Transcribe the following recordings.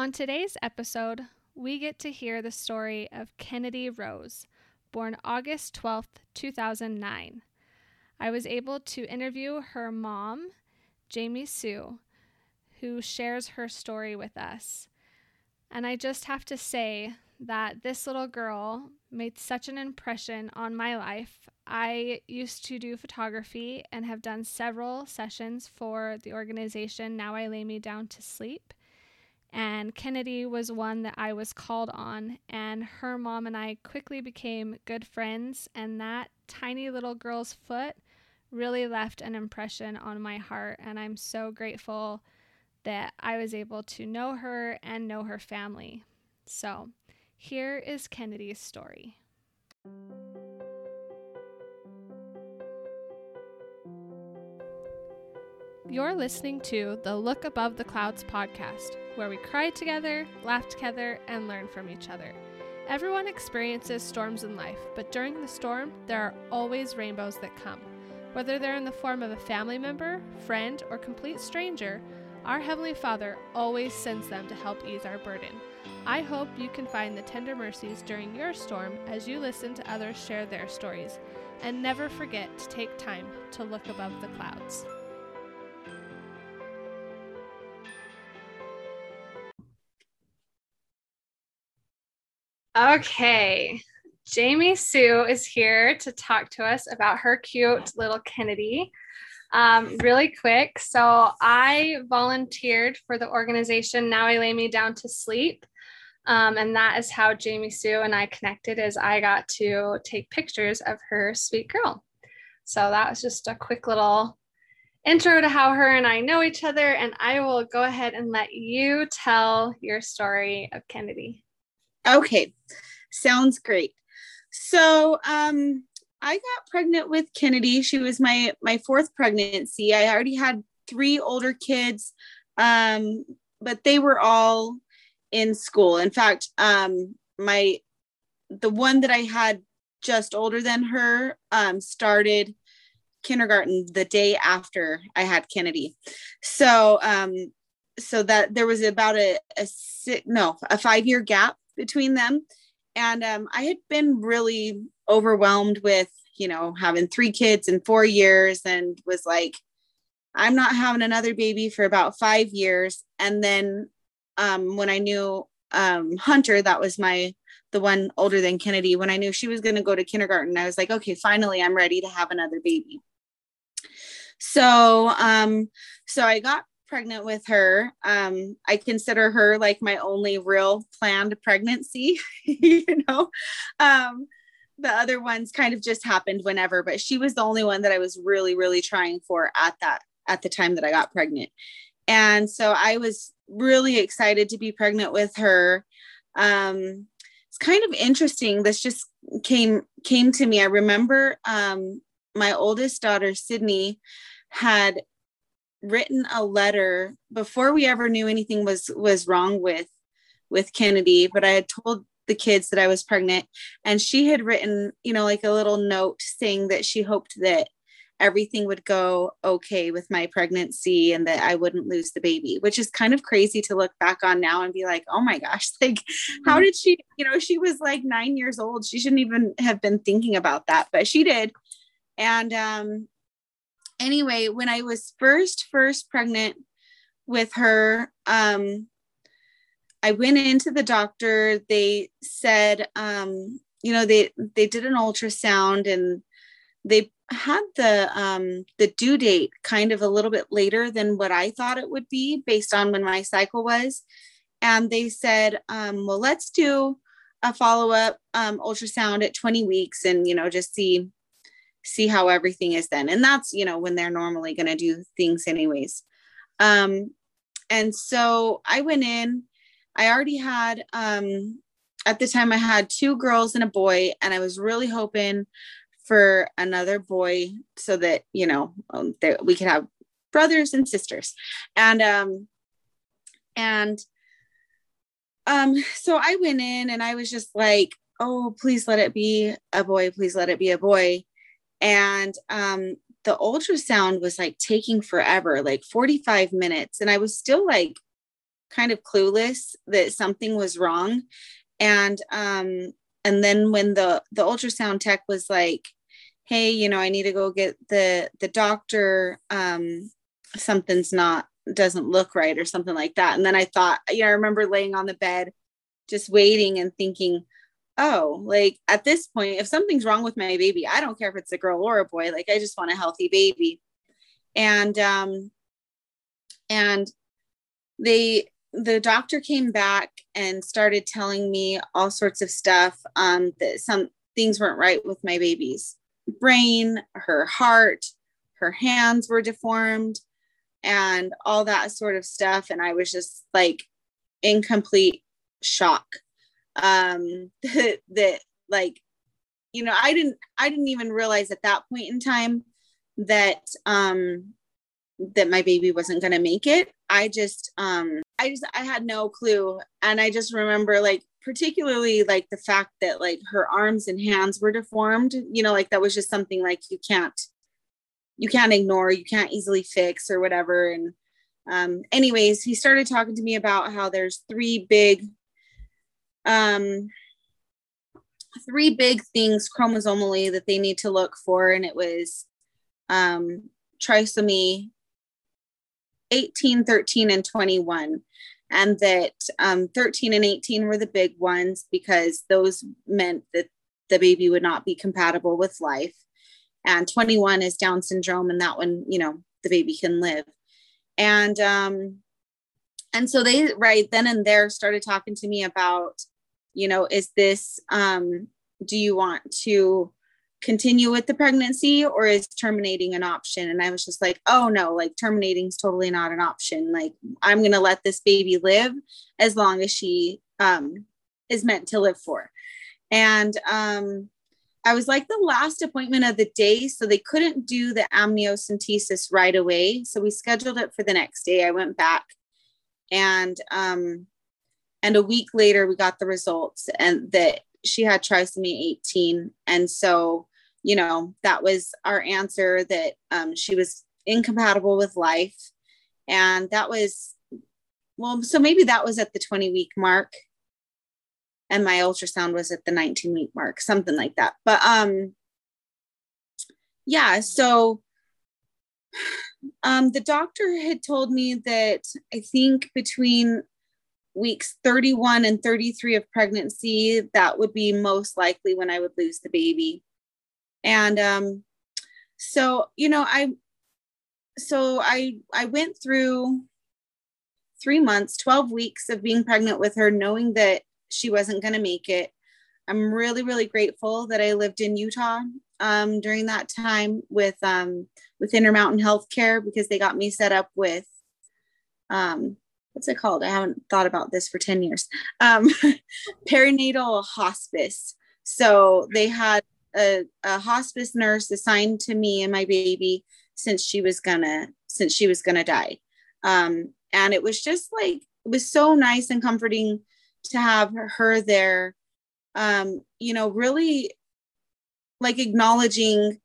On today's episode, we get to hear the story of Kennedy Rose, born August 12th, 2009. I was able to interview her mom, Jamie Sue, who shares her story with us. And I just have to say that this little girl made such an impression on my life. I used to do photography and have done several sessions for the organization Now I Lay Me Down to Sleep. And Kennedy was one that I was called on, and her mom and I quickly became good friends. And that tiny little girl's foot really left an impression on my heart. And I'm so grateful that I was able to know her and know her family. So, here is Kennedy's story. You're listening to the Look Above the Clouds podcast, where we cry together, laugh together, and learn from each other. Everyone experiences storms in life, but during the storm, there are always rainbows that come. Whether they're in the form of a family member, friend, or complete stranger, our Heavenly Father always sends them to help ease our burden. I hope you can find the tender mercies during your storm as you listen to others share their stories. And never forget to take time to look above the clouds. Okay, Jamie Sue is here to talk to us about her cute little Kennedy. Um, really quick, so I volunteered for the organization Now I Lay Me Down to Sleep. Um, and that is how Jamie Sue and I connected is I got to take pictures of her sweet girl. So that was just a quick little intro to how her and I know each other. And I will go ahead and let you tell your story of Kennedy. Okay, sounds great. So um, I got pregnant with Kennedy. She was my my fourth pregnancy. I already had three older kids, um, but they were all in school. In fact, um, my the one that I had just older than her um, started kindergarten the day after I had Kennedy. So um, so that there was about a, a six, no a five year gap between them, and um, I had been really overwhelmed with you know having three kids in four years and was like i'm not having another baby for about five years and then um, when I knew um, Hunter, that was my the one older than Kennedy, when I knew she was going to go to kindergarten, I was like, okay, finally, I'm ready to have another baby. So, um, so I got pregnant with her. Um, I consider her like my only real planned pregnancy, you know. Um, the other ones kind of just happened whenever, but she was the only one that I was really, really trying for at that at the time that I got pregnant. And so I was really excited to be pregnant with her. Um, it's kind of interesting. This just came came to me. I remember um, my oldest daughter, Sydney, had written a letter before we ever knew anything was was wrong with with Kennedy, but I had told the kids that I was pregnant and she had written, you know, like a little note saying that she hoped that everything would go okay with my pregnancy and that I wouldn't lose the baby, which is kind of crazy to look back on now and be like, oh my gosh, like, how mm-hmm. did she, you know, she was like nine years old. She shouldn't even have been thinking about that, but she did. And um, anyway, when I was first, first pregnant with her, um, I went into the doctor. They said, um, you know, they they did an ultrasound and they had the um the due date kind of a little bit later than what I thought it would be based on when my cycle was. And they said, um, well, let's do a follow-up um, ultrasound at 20 weeks and you know just see see how everything is then. And that's you know when they're normally going to do things anyways. Um and so i went in i already had um at the time i had two girls and a boy and i was really hoping for another boy so that you know um, that we could have brothers and sisters. And um and um so i went in and i was just like oh please let it be a boy please let it be a boy and um the ultrasound was like taking forever like 45 minutes. And i was still like kind of clueless that something was wrong. And um and then when the the ultrasound tech was like hey you know i need to go get the the doctor um something's not doesn't look right or something like that. And then i thought you know i remember laying on the bed just waiting and thinking oh like at this point if something's wrong with my baby i don't care if it's a girl or a boy like i just want a healthy baby and um and they the doctor came back and started telling me all sorts of stuff um, that some things weren't right with my baby's brain, her heart, her hands were deformed, and all that sort of stuff. And I was just like in complete shock. Um, that, like, you know, I didn't, I didn't even realize at that point in time that um, that my baby wasn't going to make it. I just, um, I just I had no clue. And I just remember like particularly like the fact that like her arms and hands were deformed, you know, like that was just something like you can't you can't ignore, you can't easily fix or whatever. And um anyways, he started talking to me about how there's three big um three big things chromosomally that they need to look for and it was um trisomy 18 13 and 21 and that um, 13 and 18 were the big ones because those meant that the baby would not be compatible with life and 21 is down syndrome and that one you know the baby can live. And um and so they right then and there started talking to me about you know is this um do you want to continue with the pregnancy or is terminating an option? And i was just like oh no like terminating is totally not an option. Like i'm going to let this baby live as long as she um, is meant to live for. And um, i was like the last appointment of the day so they couldn't do the amniocentesis right away. So we scheduled it for the next day. I went back and um, and a week later we got the results and that she had trisomy 18 and so you know, that was our answer that um, she was incompatible with life. And that was, well, so maybe that was at the 20 week mark. And my ultrasound was at the 19 week mark, something like that. But um, yeah, so um, the doctor had told me that I think between weeks 31 and 33 of pregnancy, that would be most likely when I would lose the baby. And um so you know i so i i went through three months 12 weeks of being pregnant with her knowing that she wasn't going to make it. I'm really really grateful that i lived in utah um, during that time with um, with intermountain healthcare because they got me set up with um, what's it called? I haven't thought about this for 10 years. Um, perinatal hospice. So they had a, a hospice nurse assigned to me and my baby since she was gonna since she was gonna die. Um, and it was just like it was so nice and comforting to have her there. Um, you know really like acknowledging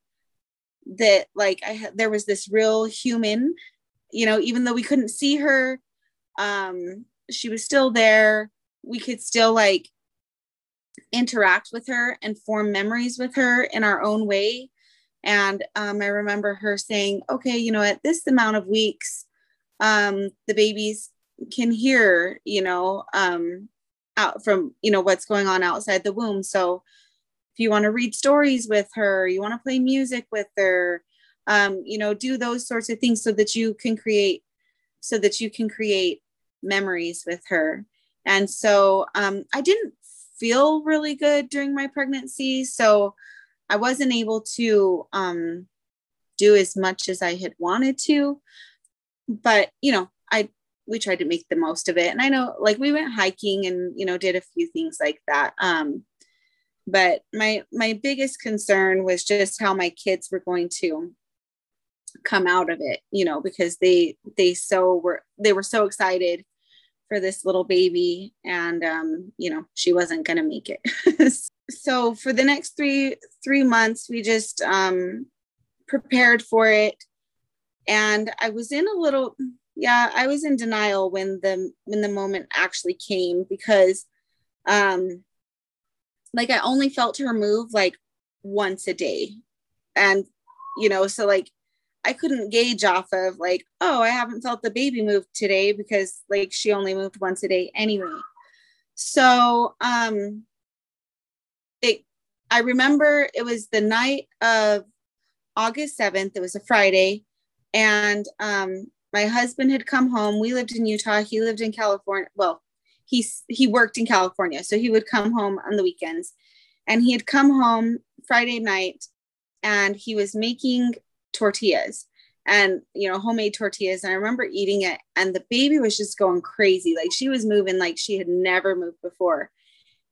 that like i there was this real human you know even though we couldn't see her um she was still there we could still like interact with her and form memories with her in our own way. And um, I remember her saying, okay, you know, at this amount of weeks, um, the babies can hear, you know, um, out from, you know, what's going on outside the womb. So if you want to read stories with her, you want to play music with her, um, you know, do those sorts of things so that you can create, so that you can create memories with her. And so um, I didn't feel really good during my pregnancy. So I wasn't able to um, do as much as I had wanted to. But, you know, I we tried to make the most of it. And I know like we went hiking and, you know, did a few things like that. Um, but my my biggest concern was just how my kids were going to come out of it, you know, because they they so were they were so excited for this little baby and um, you know she wasn't going to make it. So for the next three three months we just um, prepared for it. And i was in a little yeah i was in denial when the when the moment actually came because um like i only felt her move like once a day. And you know so like i couldn't gauge off of like oh i haven't felt the baby move today because like she only moved once a day anyway. So um it i remember it was the night of august 7th it was a friday and um my husband had come home. We lived in utah. He lived in california well he's he worked in california so he would come home on the weekends. And he had come home friday night and he was making tortillas and you know homemade tortillas. And i remember eating it and the baby was just going crazy. Like she was moving like she had never moved before.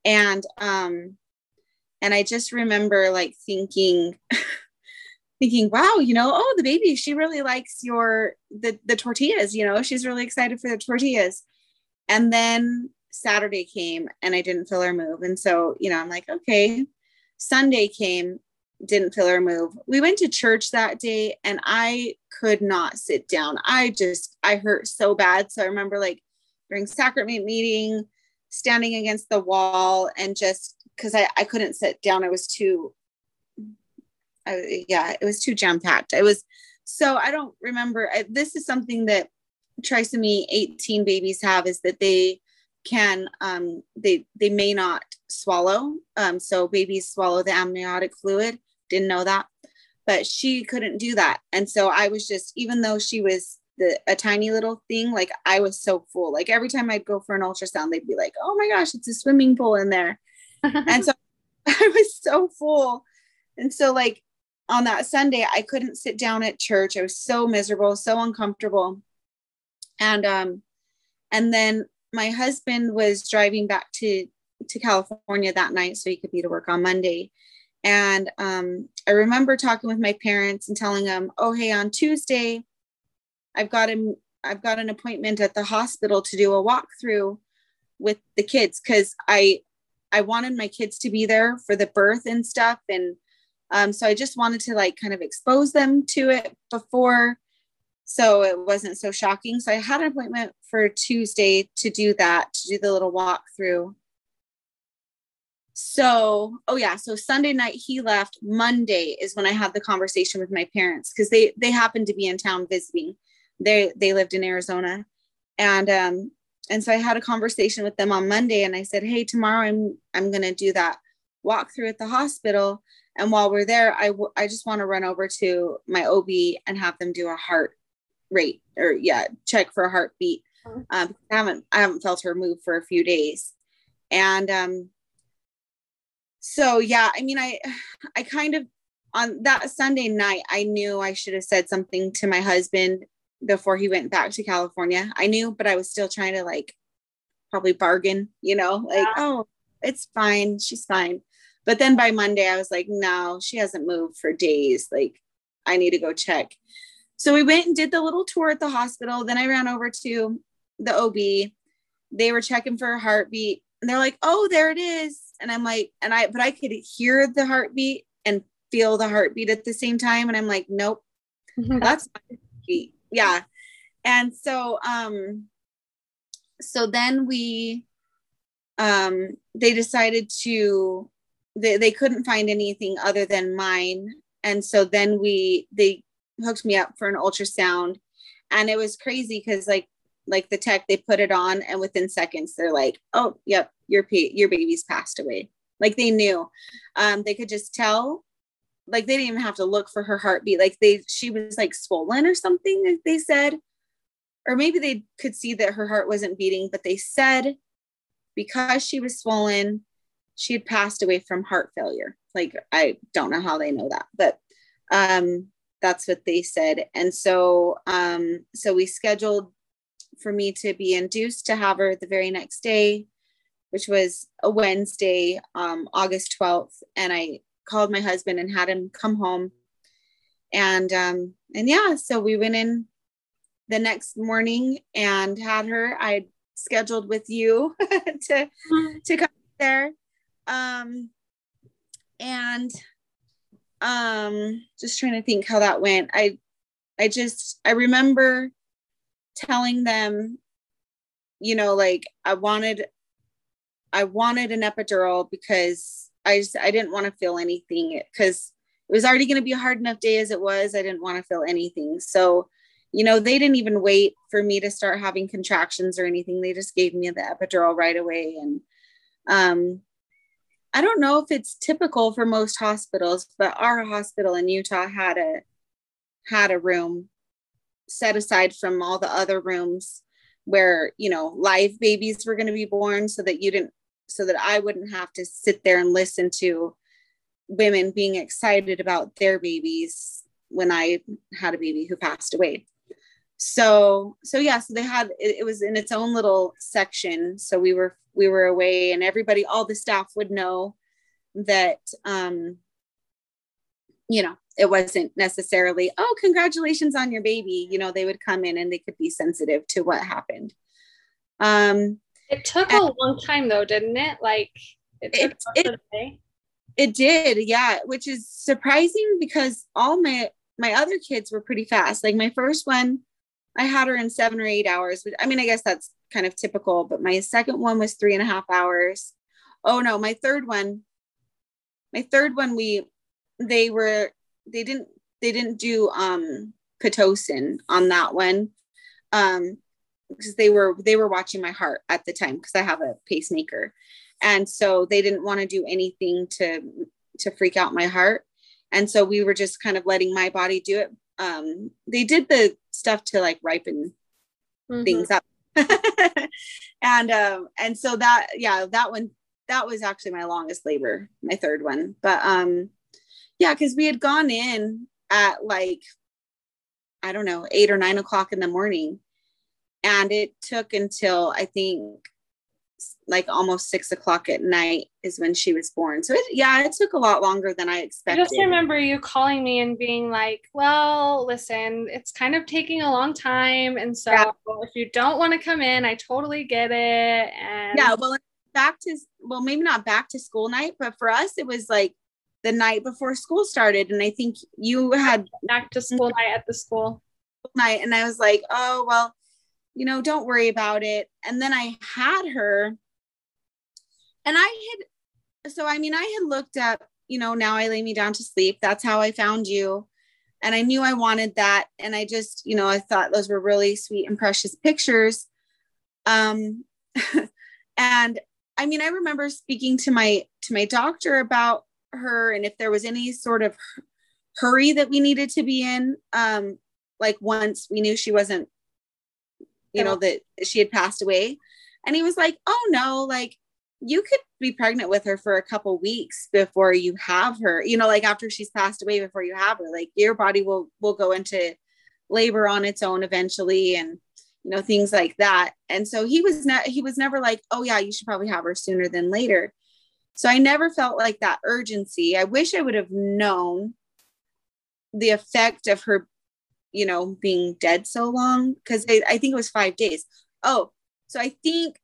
And um and i just remember like thinking thinking wow you know oh the baby she really likes your the the tortillas you know she's really excited for the tortillas. And then saturday came and i didn't feel her move. And so you know i'm like okay. Sunday came didn't feel her move. We went to church that day and I could not sit down. I just, I hurt so bad. So I remember like during sacrament meeting, standing against the wall and just because I, I couldn't sit down. I was too, I, yeah, it was too jam packed. I was, so I don't remember. I, this is something that trisomy 18 babies have is that they can, um, they, they may not swallow. Um, so babies swallow the amniotic fluid didn't know that but she couldn't do that. And so i was just even though she was the a tiny little thing like i was so full. Like every time i'd go for an ultrasound they'd be like oh my gosh it's a swimming pool in there. And so i was so full. And so like on that sunday i couldn't sit down at church. I was so miserable so uncomfortable. And um and then my husband was driving back to to california that night so he could be to work on monday and um, I remember talking with my parents and telling them, "Oh, hey, on Tuesday, I've got a, I've got an appointment at the hospital to do a walkthrough with the kids because I I wanted my kids to be there for the birth and stuff, and um, so I just wanted to like kind of expose them to it before, so it wasn't so shocking. So I had an appointment for Tuesday to do that, to do the little walkthrough, so oh yeah so sunday night he left. Monday is when i had the conversation with my parents because they they happened to be in town visiting. They they lived in arizona. And um and so i had a conversation with them on monday and i said hey tomorrow i'm i'm going to do that walk through at the hospital. And while we're there I, w- I just want to run over to my ob and have them do a heart rate or yeah check for a heartbeat. Um, i haven't i haven't felt her move for a few days. And um so yeah i mean i i kind of on that sunday night i knew i should have said something to my husband before he went back to california. I knew but i was still trying to like probably bargain you know like yeah. oh it's fine she's fine. But then by monday i was like no she hasn't moved for days. Like i need to go check. So we went and did the little tour at the hospital. Then i ran over to the ob they were checking for a heartbeat. And they're like oh there it is and I'm like, and I, but I could hear the heartbeat and feel the heartbeat at the same time. And I'm like, nope, that's heartbeat. Yeah. And so, um, so then we, um, they decided to, they, they couldn't find anything other than mine. And so then we, they hooked me up for an ultrasound and it was crazy because like like the tech they put it on and within seconds they're like oh yep your pa- your baby's passed away. Like they knew. Um they could just tell like they didn't even have to look for her heartbeat. Like they she was like swollen or something they said. Or maybe they could see that her heart wasn't beating but they said because she was swollen she had passed away from heart failure. Like i don't know how they know that but um that's what they said. And so um so we scheduled for me to be induced to have her the very next day, which was a Wednesday, um, August 12th. And I called my husband and had him come home. And um, and yeah, so we went in the next morning and had her. I scheduled with you to to come there. Um, and um just trying to think how that went. I I just I remember telling them you know like i wanted i wanted an epidural because i just i didn't want to feel anything because it was already going to be a hard enough day as it was i didn't want to feel anything. So you know they didn't even wait for me to start having contractions or anything. They just gave me the epidural right away. And um i don't know if it's typical for most hospitals but our hospital in utah had a had a room set aside from all the other rooms where you know live babies were going to be born so that you didn't so that i wouldn't have to sit there and listen to women being excited about their babies when i had a baby who passed away. So so yeah so they had it, it was in its own little section. So we were we were away and everybody all the staff would know that um you know it wasn't necessarily oh congratulations on your baby you know they would come in and they could be sensitive to what happened. Um it took and, a long time though didn't it? Like it, it, it, it did yeah which is surprising because all my my other kids were pretty fast. Like my first one i had her in seven or eight hours which i mean i guess that's kind of typical but my second one was three and a half hours. Oh no my third one my third one we they were they didn't they didn't do um pitocin on that one um because they were they were watching my heart at the time because I have a pacemaker. And so they didn't want to do anything to to freak out my heart. And so we were just kind of letting my body do it. Um they did the stuff to like ripen mm-hmm. things up. And um and so that yeah that one that was actually my longest labor my third one. But um yeah, because we had gone in at like, I don't know, eight or nine o'clock in the morning. And it took until I think like almost six o'clock at night is when she was born. So it, yeah, it took a lot longer than I expected. I just remember you calling me and being like, well, listen, it's kind of taking a long time. And so yeah. if you don't want to come in, I totally get it. And yeah, well, back to, well, maybe not back to school night, but for us, it was like the night before school started. And I think you had back to school night at the school night. And I was like, oh, well, you know, don't worry about it. And then I had her and I had, so I mean, I had looked up, you know, now I lay me down to sleep. That's how I found you. And I knew I wanted that. And I just, you know, I thought those were really sweet and precious pictures. Um, and I mean, I remember speaking to my to my doctor about her and if there was any sort of hurry that we needed to be in um like once we knew she wasn't you know that she had passed away. And he was like oh no like you could be pregnant with her for a couple weeks before you have her you know like after she's passed away before you have her like your body will will go into labor on its own eventually and you know things like that. And so he was not he was never like oh yeah you should probably have her sooner than later so I never felt like that urgency. I wish I would have known the effect of her, you know, being dead so long because I, I think it was five days. Oh, so I think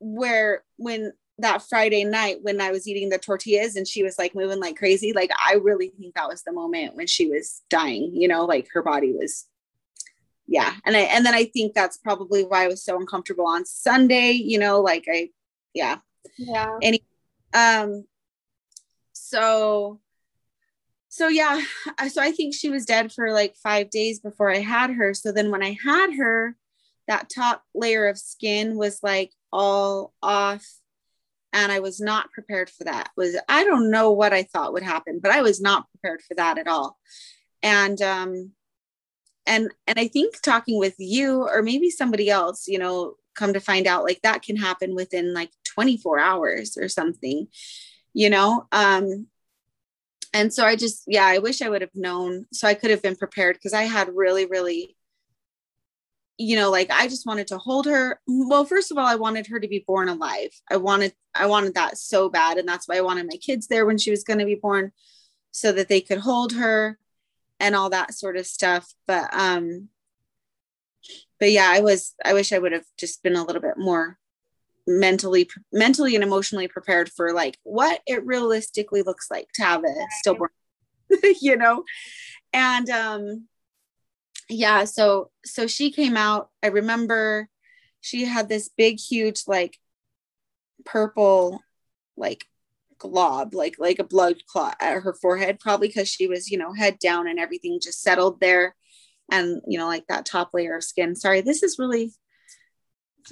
where when that Friday night when I was eating the tortillas and she was like moving like crazy, like I really think that was the moment when she was dying, you know, like her body was yeah. And I and then I think that's probably why I was so uncomfortable on Sunday, you know, like I yeah. Yeah. Any um, so, so yeah, so I think she was dead for like five days before I had her. So then when I had her, that top layer of skin was like all off and I was not prepared for that. Was I don't know what I thought would happen, but I was not prepared for that at all. And um and and I think talking with you or maybe somebody else, you know, come to find out like that can happen within like 24 hours or something you know? Um and so i just yeah i wish i would have known so i could have been prepared because i had really really you know like i just wanted to hold her. Well first of all i wanted her to be born alive. I wanted i wanted that so bad and that's why i wanted my kids there when she was going to be born so that they could hold her and all that sort of stuff. But um but yeah i was i wish i would have just been a little bit more mentally mentally and emotionally prepared for like what it realistically looks like to have a stillborn you know? And um yeah, so so she came out. I remember she had this big, huge, like purple, like glob, like like a blood clot at her forehead, probably because she was, you know, head down and everything just settled there, and you know, like that top layer of skin. Sorry, this is really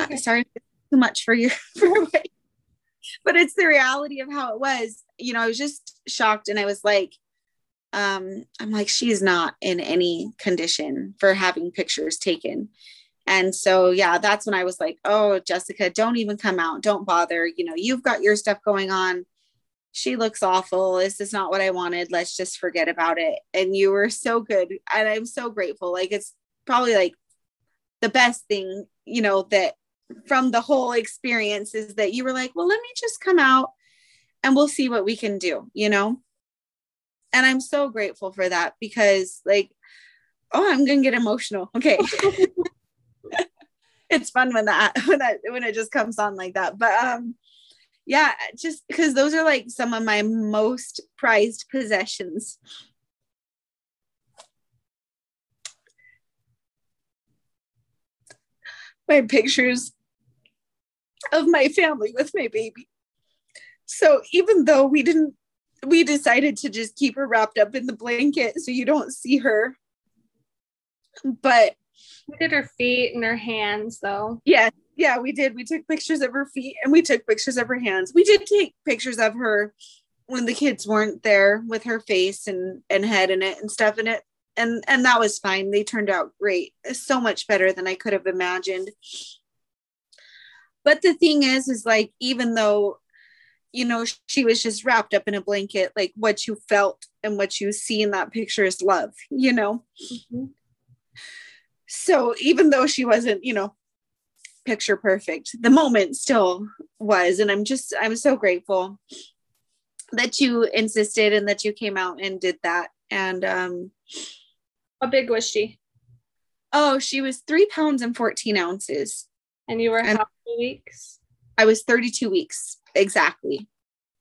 okay. sorry too much for you, for but it's the reality of how it was. You know, I was just shocked, and I was like, um, I'm like, she's not in any condition for having pictures taken. And so, yeah, that's when I was like, oh, Jessica, don't even come out. Don't bother. You know, you've got your stuff going on. She looks awful. This is not what I wanted. Let's just forget about it. And you were so good. And I'm so grateful. Like, it's probably like the best thing, you know, that from the whole experience is that you were like, well, let me just come out and we'll see what we can do, you know? And I'm so grateful for that because, like, oh, I'm going to get emotional. Okay. it's fun when that when that when it just comes on like that but um yeah just because those are like some of my most prized possessions. My pictures of my family with my baby. So even though we didn't we decided to just keep her wrapped up in the blanket so you don't see her but we did her feet and her hands, though. Yeah, yeah, we did. We took pictures of her feet and we took pictures of her hands. We did take pictures of her when the kids weren't there with her face and and head in it and stuff in it. And and that was fine. They turned out great. So much better than i could have imagined. But the thing is is like even though you know she was just wrapped up in a blanket like what you felt and what you see in that picture is love you know? Mm-hmm. So even though she wasn't you know picture perfect. The moment still was and i'm just i'm so grateful that you insisted and that you came out and did that. And um how big was she? Oh she was three pounds and 14 ounces. And you were and how many weeks? I was 32 weeks exactly.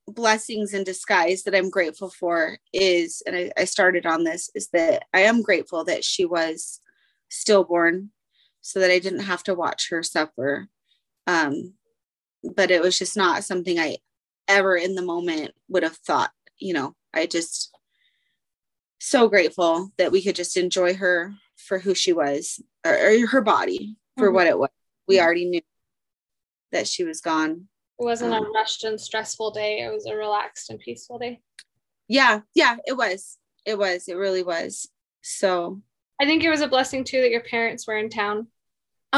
Blessings in disguise that i'm grateful for is and I, I started on this is that i am grateful that she was stillborn so that I didn't have to watch her suffer. Um, but it was just not something I ever in the moment would have thought, you know, I just so grateful that we could just enjoy her for who she was or, or her body for mm-hmm. what it was. We already knew that she was gone. It wasn't um, a rushed and stressful day. It was a relaxed and peaceful day. Yeah, yeah, it was. It was. It really was. So I think it was a blessing too that your parents were in town.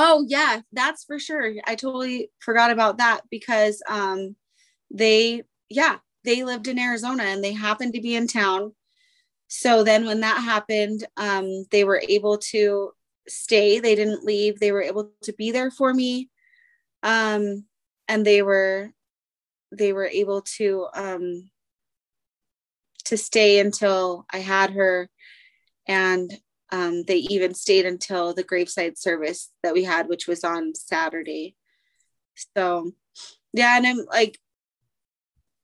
Oh yeah, that's for sure. I totally forgot about that because um they yeah, they lived in Arizona and they happened to be in town. So then when that happened, um they were able to stay. They didn't leave. They were able to be there for me. Um and they were they were able to um to stay until I had her and um, they even stayed until the graveside service that we had, which was on Saturday. So, yeah, and I'm like,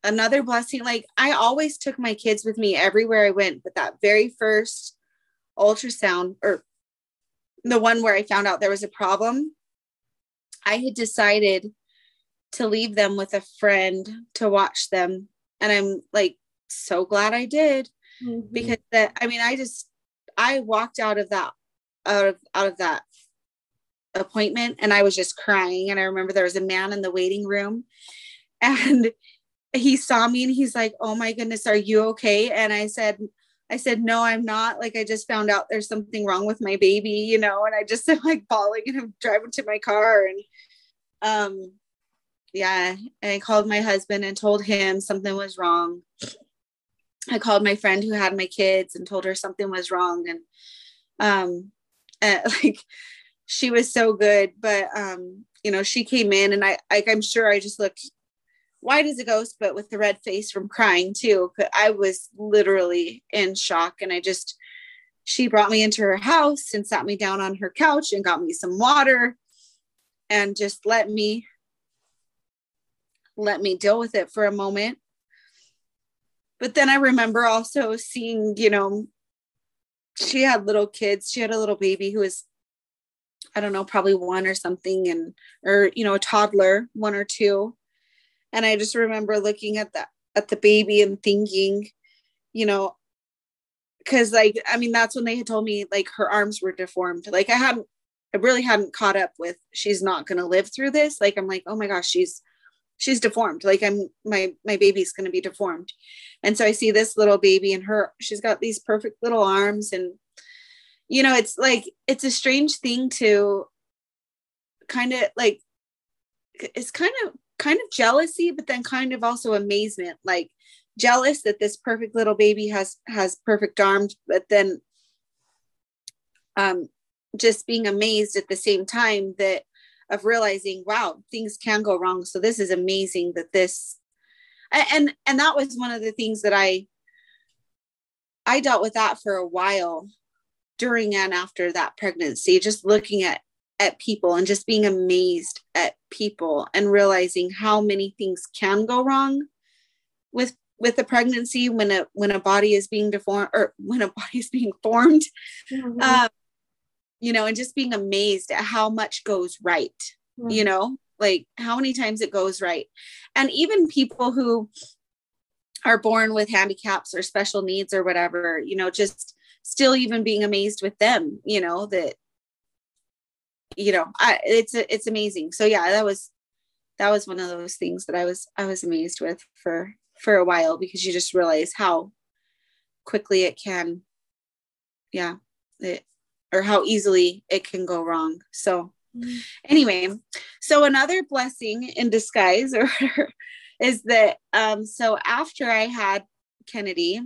another blessing. Like, I always took my kids with me everywhere I went, but that very first ultrasound, or the one where I found out there was a problem, I had decided to leave them with a friend to watch them. And I'm like, so glad I did mm-hmm. because that, I mean, I just, I walked out of that out of out of that appointment and I was just crying. And I remember there was a man in the waiting room and he saw me and he's like, Oh my goodness, are you okay? And I said, I said, No, I'm not. Like, I just found out there's something wrong with my baby, you know, and I just am like bawling and I'm driving to my car. And um, yeah, and I called my husband and told him something was wrong. I called my friend who had my kids and told her something was wrong. And um and, like she was so good but um you know she came in and I like I'm sure I just looked white as a ghost but with the red face from crying too I was literally in shock. And I just she brought me into her house and sat me down on her couch and got me some water and just let me let me deal with it for a moment but then I remember also seeing, you know, she had little kids. She had a little baby who was, I don't know, probably one or something, and or you know, a toddler, one or two. And I just remember looking at that at the baby and thinking, you know, because like I mean, that's when they had told me like her arms were deformed. Like I hadn't, I really hadn't caught up with she's not gonna live through this. Like I'm like, oh my gosh, she's she's deformed. Like i'm my my baby's going to be deformed. And so i see this little baby and her she's got these perfect little arms and you know it's like it's a strange thing to kind of like it's kind of kind of jealousy but then kind of also amazement like jealous that this perfect little baby has has perfect arms but then um just being amazed at the same time that of realizing wow things can go wrong so this is amazing that this and and that was one of the things that i i dealt with that for a while during and after that pregnancy just looking at at people and just being amazed at people and realizing how many things can go wrong with with the pregnancy when a when a body is being deformed or when a body is being formed mm-hmm. um, you know, and just being amazed at how much goes right, mm-hmm. you know, like how many times it goes right. And even people who are born with handicaps or special needs or whatever, you know, just still even being amazed with them, you know, that you know, I it's it's amazing. So yeah, that was that was one of those things that I was I was amazed with for for a while because you just realize how quickly it can yeah, it or how easily it can go wrong. So, mm-hmm. anyway, so another blessing in disguise or is that um so after I had Kennedy,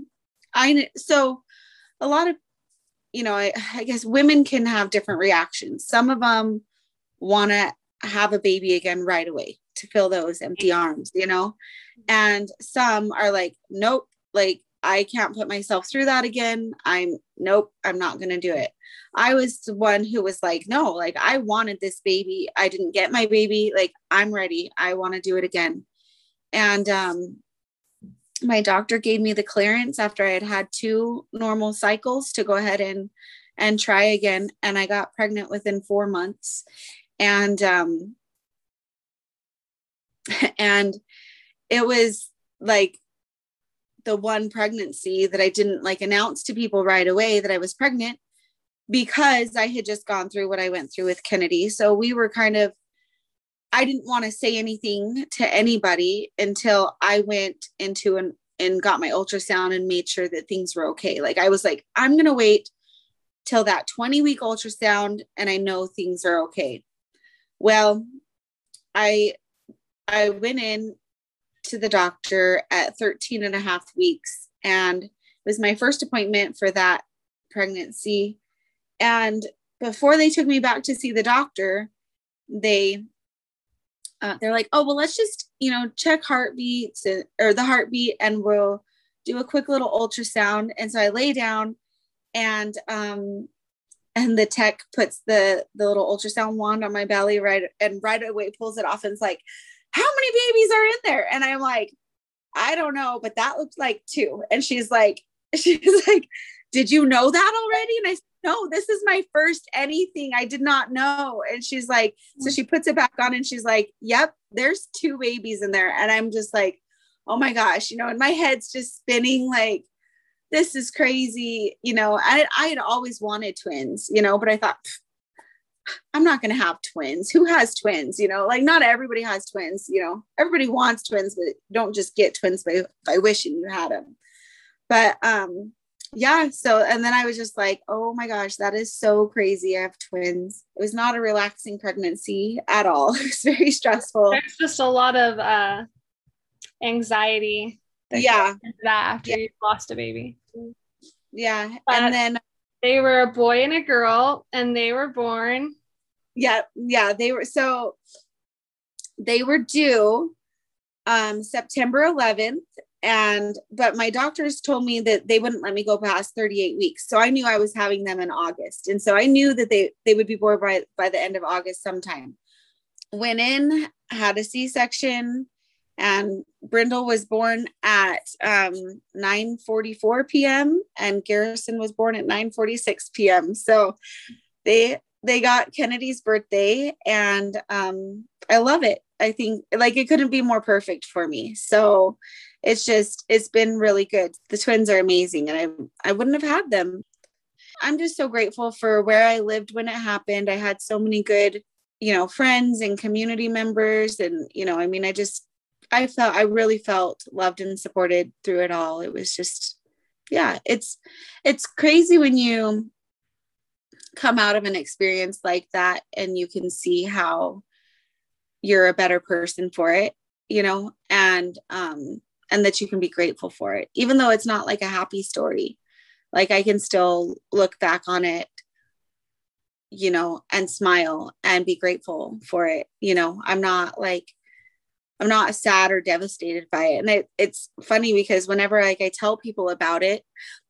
I so a lot of you know, I, I guess women can have different reactions. Some of them want to have a baby again right away to fill those empty arms, you know, and some are like, nope, like I can't put myself through that again. I'm nope, I'm not going to do it. I was the one who was like, no, like I wanted this baby. I didn't get my baby. Like I'm ready. I want to do it again. And um my doctor gave me the clearance after I had had two normal cycles to go ahead and and try again and I got pregnant within 4 months. And um and it was like the one pregnancy that I didn't like announce to people right away that I was pregnant because I had just gone through what I went through with Kennedy. So we were kind of, I didn't want to say anything to anybody until I went into an and got my ultrasound and made sure that things were okay. Like I was like, I'm gonna wait till that 20 week ultrasound and I know things are okay. Well, I I went in to the doctor at 13 and a half weeks and it was my first appointment for that pregnancy. And before they took me back to see the doctor they uh, they're like oh well let's just you know check heartbeats or the heartbeat and we'll do a quick little ultrasound. And so i lay down and um and the tech puts the the little ultrasound wand on my belly right and right away pulls it off and it's like how many babies are in there? And I'm like, I don't know, but that looks like two. And she's like, she's like, did you know that already? And I said, no, this is my first anything. I did not know. And she's like, so hmm. she puts it back on and she's like, yep, there's two babies in there. And I'm just like, oh my gosh, you know, and my head's just spinning like, this is crazy. You know, I, I had always wanted twins, you know, but I thought, I'm not going to have twins. Who has twins? You know, like not everybody has twins. You know, everybody wants twins, but don't just get twins by by wishing you had them. But um, yeah. So and then I was just like, oh my gosh, that is so crazy. I have twins. It was not a relaxing pregnancy at all. It was very stressful. There's just a lot of uh anxiety. That yeah. That after yeah. you lost a baby. Yeah, but and then they were a boy and a girl, and they were born yeah yeah they were so they were due um september 11th and but my doctors told me that they wouldn't let me go past 38 weeks so i knew i was having them in august and so i knew that they they would be born by by the end of august sometime went in had a c-section and Brindle was born at um, 9:44 p.m. and Garrison was born at 9:46 p.m. So they they got Kennedy's birthday, and um, I love it. I think like it couldn't be more perfect for me. So it's just it's been really good. The twins are amazing, and I I wouldn't have had them. I'm just so grateful for where I lived when it happened. I had so many good, you know, friends and community members, and you know, I mean, I just I felt I really felt loved and supported through it all. It was just yeah, it's it's crazy when you come out of an experience like that and you can see how you're a better person for it, you know, and um and that you can be grateful for it even though it's not like a happy story. Like I can still look back on it you know and smile and be grateful for it you know i'm not like I'm not sad or devastated by it. And it, it's funny because whenever like I tell people about it,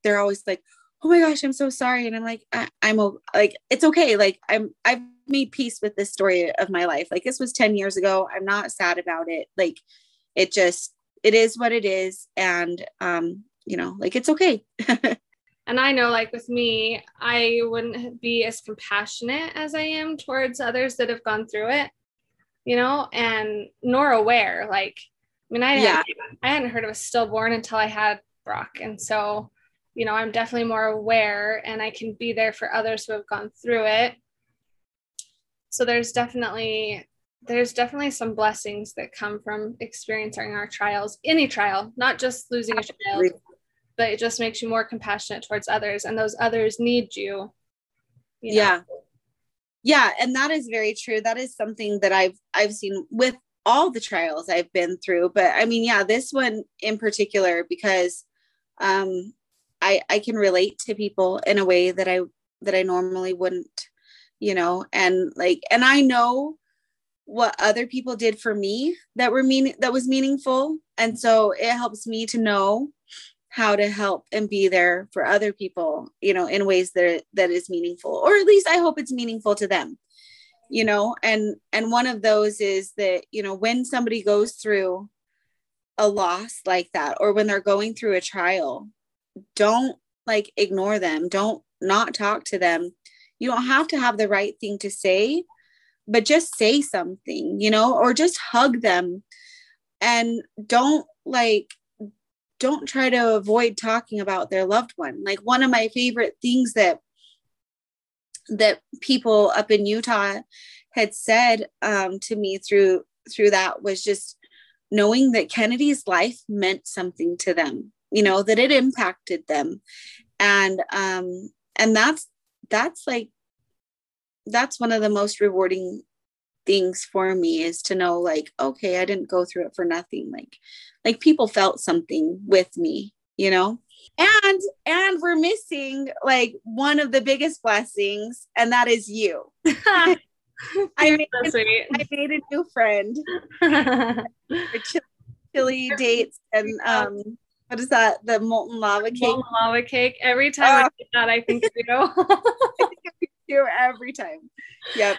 they're always like, "Oh my gosh, I'm so sorry," and I'm like, I, am like, it's okay. Like I'm, I've made peace with this story of my life. Like this was 10 years ago. I'm not sad about it. Like it just, it is what it is, and um, you know, like it's okay. and I know, like with me, I wouldn't be as compassionate as I am towards others that have gone through it you know, and nor aware. Like, I mean, I yeah. hadn't, I hadn't heard of a stillborn until I had Brock, and so, you know, I'm definitely more aware, and I can be there for others who have gone through it. So there's definitely there's definitely some blessings that come from experiencing our trials, any trial, not just losing a child, but it just makes you more compassionate towards others, and those others need you. you know? Yeah, yeah and that is very true that is something that i've i've seen with all the trials i've been through but i mean yeah this one in particular because um i i can relate to people in a way that i that i normally wouldn't you know and like and i know what other people did for me that were mean that was meaningful. And so it helps me to know how to help and be there for other people you know in ways that that is meaningful or at least i hope it's meaningful to them you know? And and one of those is that you know when somebody goes through a loss like that or when they're going through a trial don't like ignore them don't not talk to them you don't have to have the right thing to say but just say something you know or just hug them and don't like don't try to avoid talking about their loved one. Like one of my favorite things that that people up in Utah had said um, to me through through that was just knowing that Kennedy's life meant something to them. You know that it impacted them, and um, and that's that's like that's one of the most rewarding things for me is to know like okay i didn't go through it for nothing. Like like people felt something with me you know? And and we're missing like one of the biggest blessings and that is you. I, made, I made a new friend. Chili, chili dates and um what is that the molten lava cake molten lava cake every time uh, i get that i think of you I think of you every time yep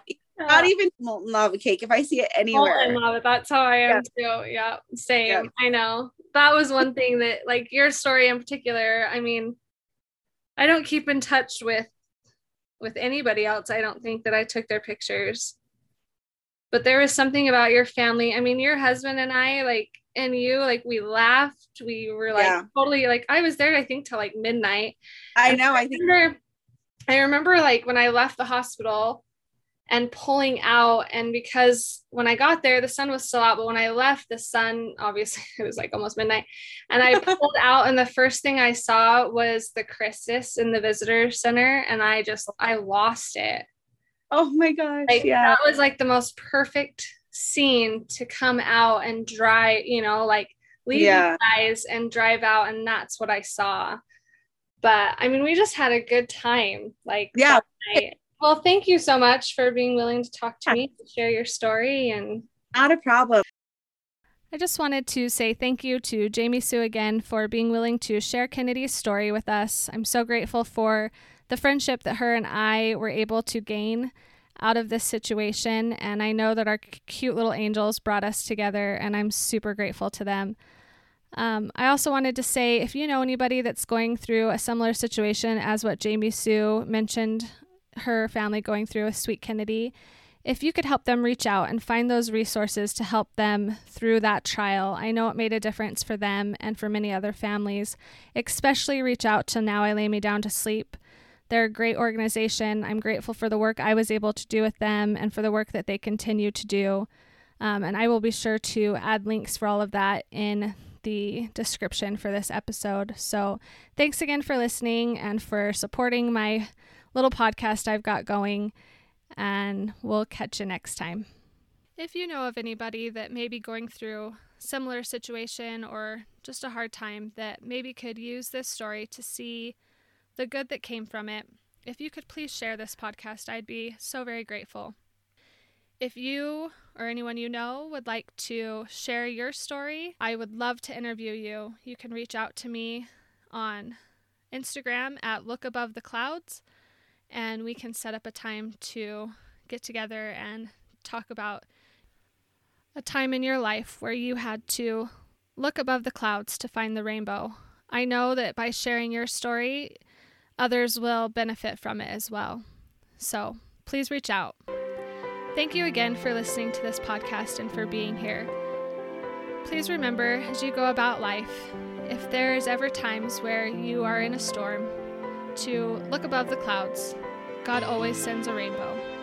not even molten lava cake. If I see it anywhere, molten lava. That's how I am yeah. too. Yeah, same. Yeah. I know. That was one thing that, like, your story in particular. I mean, I don't keep in touch with with anybody else. I don't think that I took their pictures. But there was something about your family. I mean, your husband and I, like, and you, like, we laughed. We were like yeah. totally like I was there. I think till like midnight. I know. I, I think. Remember, I remember like when I left the hospital and pulling out. And because when I got there, the sun was still out, but when I left, the sun obviously it was like almost midnight. And I pulled out, and the first thing I saw was the Christus in the visitor center, and I just I lost it. Oh my gosh! Like, yeah, that was like the most perfect scene to come out and drive. You know, like leave yeah. guys and drive out, and that's what I saw. But I mean, we just had a good time. Like yeah. Well, thank you so much for being willing to talk to me, to share your story, and not a problem. I just wanted to say thank you to Jamie Sue again for being willing to share Kennedy's story with us. I'm so grateful for the friendship that her and I were able to gain out of this situation. And I know that our cute little angels brought us together, and I'm super grateful to them. Um, I also wanted to say if you know anybody that's going through a similar situation as what Jamie Sue mentioned, her family going through with Sweet Kennedy, if you could help them reach out and find those resources to help them through that trial, I know it made a difference for them and for many other families. Especially reach out to Now I Lay Me Down to Sleep. They're a great organization. I'm grateful for the work I was able to do with them and for the work that they continue to do. Um, and I will be sure to add links for all of that in the description for this episode. So thanks again for listening and for supporting my little podcast I've got going. And we'll catch you next time. If you know of anybody that may be going through similar situation or just a hard time that maybe could use this story to see the good that came from it, if you could please share this podcast, I'd be so very grateful. If you or anyone you know would like to share your story, I would love to interview you. You can reach out to me on Instagram at Look Above the Clouds, and we can set up a time to get together and talk about a time in your life where you had to look above the clouds to find the rainbow. I know that by sharing your story, others will benefit from it as well. So please reach out. Thank you again for listening to this podcast and for being here. Please remember as you go about life, if there is ever times where you are in a storm, to look above the clouds. God always sends a rainbow.